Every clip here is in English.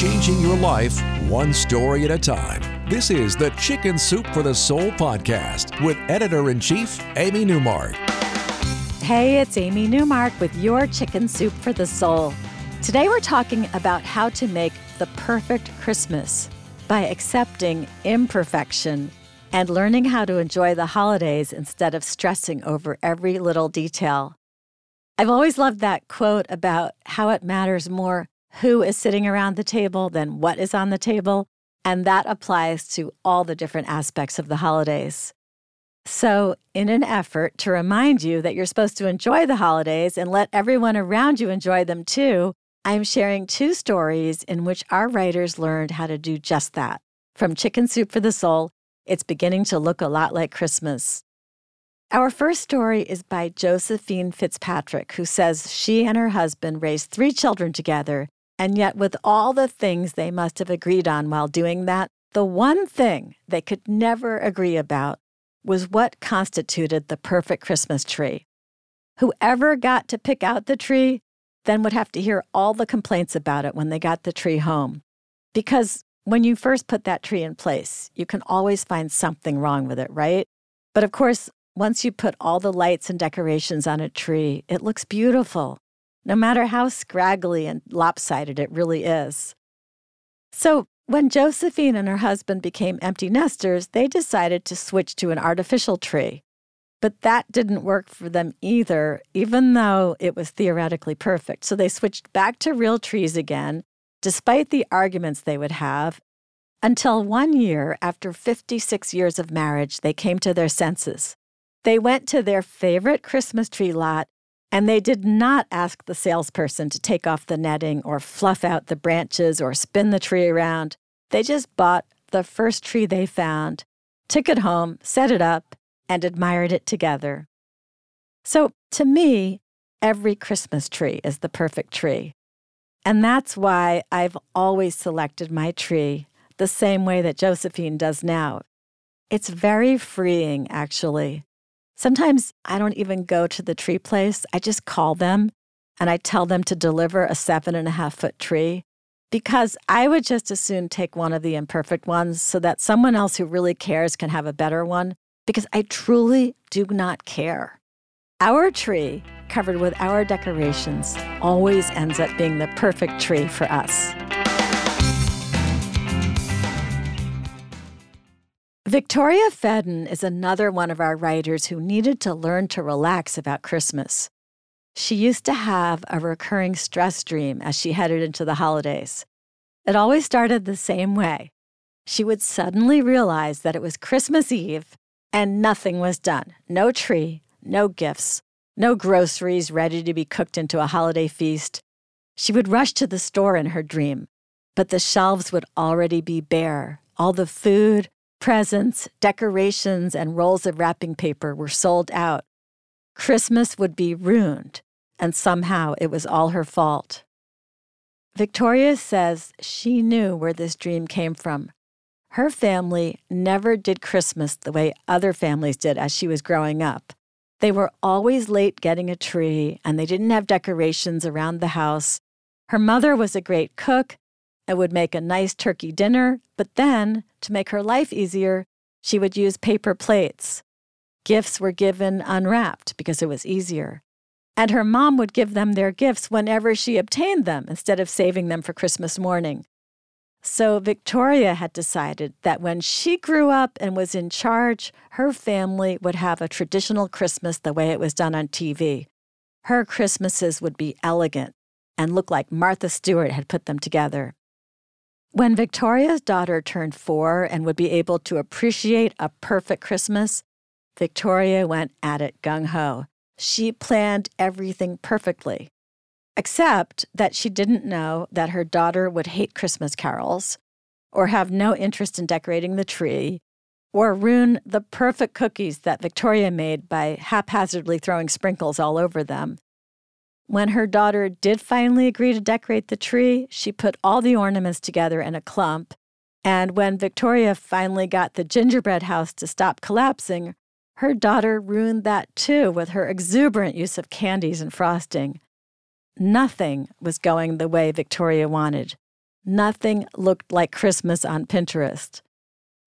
Changing your life one story at a time. This is the Chicken Soup for the Soul podcast with editor in chief, Amy Newmark. Hey, it's Amy Newmark with your Chicken Soup for the Soul. Today we're talking about how to make the perfect Christmas by accepting imperfection and learning how to enjoy the holidays instead of stressing over every little detail. I've always loved that quote about how it matters more who is sitting around the table than what is on the table. And that applies to all the different aspects of the holidays. So, in an effort to remind you that you're supposed to enjoy the holidays and let everyone around you enjoy them too, I'm sharing two stories in which our writers learned how to do just that. From Chicken Soup for the Soul, it's beginning to look a lot like Christmas. Our first story is by Josephine Fitzpatrick, who says she and her husband raised three children together and yet, with all the things they must have agreed on while doing that, the one thing they could never agree about was what constituted the perfect Christmas tree. Whoever got to pick out the tree then would have to hear all the complaints about it when they got the tree home. Because when you first put that tree in place, you can always find something wrong with it, right? But of course, once you put all the lights and decorations on a tree, it looks beautiful no matter how scraggly and lopsided it really is. So, when Josephine and her husband became empty nesters, they decided to switch to an artificial tree. But that didn't work for them either, even though it was theoretically perfect. So they switched back to real trees again, despite the arguments they would have, until one year, after 56 years of marriage, they came to their senses. They went to their favorite Christmas tree lot and they did not ask the salesperson to take off the netting or fluff out the branches or spin the tree around. They just bought the first tree they found, took it home, set it up, and admired it together. So, to me, every Christmas tree is the perfect tree. And that's why I've always selected my tree the same way that Josephine does now. It's very freeing, actually. Sometimes I don't even go to the tree place. I just call them and I tell them to deliver a seven and a half foot tree because I would just as soon take one of the imperfect ones so that someone else who really cares can have a better one because I truly do not care. Our tree, covered with our decorations, always ends up being the perfect tree for us. Victoria Fedden is another one of our writers who needed to learn to relax about Christmas. She used to have a recurring stress dream as she headed into the holidays. It always started the same way. She would suddenly realize that it was Christmas Eve and nothing was done no tree, no gifts, no groceries ready to be cooked into a holiday feast. She would rush to the store in her dream, but the shelves would already be bare. All the food, Presents, decorations, and rolls of wrapping paper were sold out. Christmas would be ruined, and somehow it was all her fault. Victoria says she knew where this dream came from. Her family never did Christmas the way other families did as she was growing up. They were always late getting a tree, and they didn't have decorations around the house. Her mother was a great cook, and would make a nice turkey dinner, but then, to make her life easier, she would use paper plates. Gifts were given unwrapped because it was easier. And her mom would give them their gifts whenever she obtained them instead of saving them for Christmas morning. So Victoria had decided that when she grew up and was in charge, her family would have a traditional Christmas the way it was done on TV. Her Christmases would be elegant and look like Martha Stewart had put them together. When Victoria's daughter turned four and would be able to appreciate a perfect Christmas, Victoria went at it gung ho. She planned everything perfectly, except that she didn't know that her daughter would hate Christmas carols, or have no interest in decorating the tree, or ruin the perfect cookies that Victoria made by haphazardly throwing sprinkles all over them. When her daughter did finally agree to decorate the tree, she put all the ornaments together in a clump. And when Victoria finally got the gingerbread house to stop collapsing, her daughter ruined that too with her exuberant use of candies and frosting. Nothing was going the way Victoria wanted. Nothing looked like Christmas on Pinterest.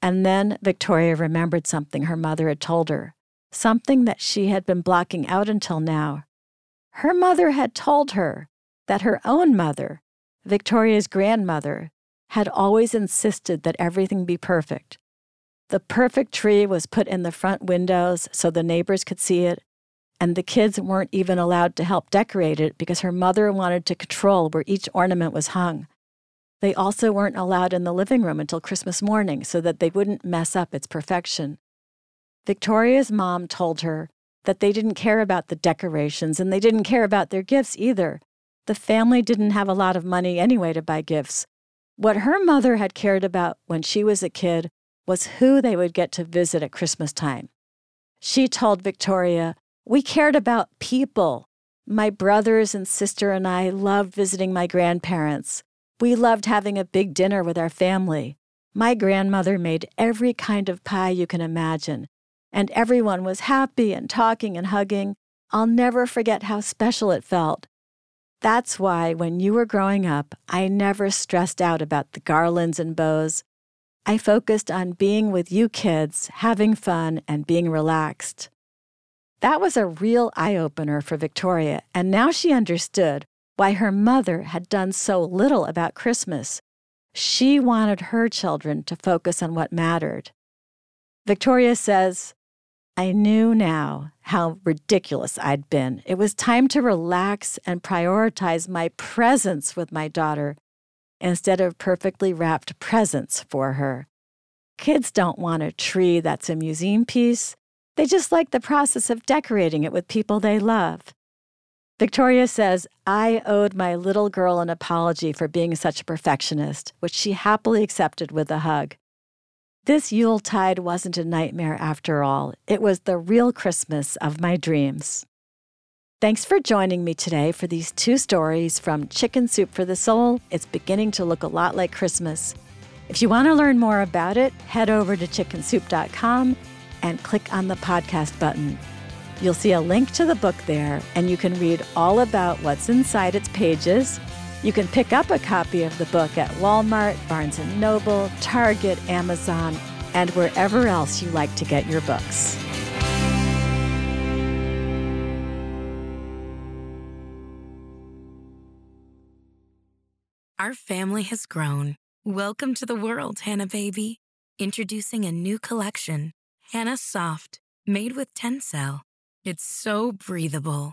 And then Victoria remembered something her mother had told her, something that she had been blocking out until now. Her mother had told her that her own mother, Victoria's grandmother, had always insisted that everything be perfect. The perfect tree was put in the front windows so the neighbors could see it, and the kids weren't even allowed to help decorate it because her mother wanted to control where each ornament was hung. They also weren't allowed in the living room until Christmas morning so that they wouldn't mess up its perfection. Victoria's mom told her that they didn't care about the decorations and they didn't care about their gifts either. The family didn't have a lot of money anyway to buy gifts. What her mother had cared about when she was a kid was who they would get to visit at Christmas time. She told Victoria, We cared about people. My brothers and sister and I loved visiting my grandparents. We loved having a big dinner with our family. My grandmother made every kind of pie you can imagine, and everyone was happy and talking and hugging. I'll never forget how special it felt. That's why when you were growing up, I never stressed out about the garlands and bows. I focused on being with you kids, having fun, and being relaxed. That was a real eye opener for Victoria, and now she understood why her mother had done so little about Christmas. She wanted her children to focus on what mattered. Victoria says, I knew now how ridiculous I'd been. It was time to relax and prioritize my presence with my daughter instead of perfectly wrapped presents for her. Kids don't want a tree that's a museum piece. They just like the process of decorating it with people they love. Victoria says, I owed my little girl an apology for being such a perfectionist, which she happily accepted with a hug. This Yuletide wasn't a nightmare after all. It was the real Christmas of my dreams. Thanks for joining me today for these two stories from Chicken Soup for the Soul. It's beginning to look a lot like Christmas. If you want to learn more about it, head over to chickensoup.com and click on the podcast button. You'll see a link to the book there, and you can read all about what's inside its pages. You can pick up a copy of the book at Walmart, Barnes & Noble, Target, Amazon, and wherever else you like to get your books. Our family has grown. Welcome to the world, Hanna baby. Introducing a new collection, Hanna Soft, made with Tencel. It's so breathable,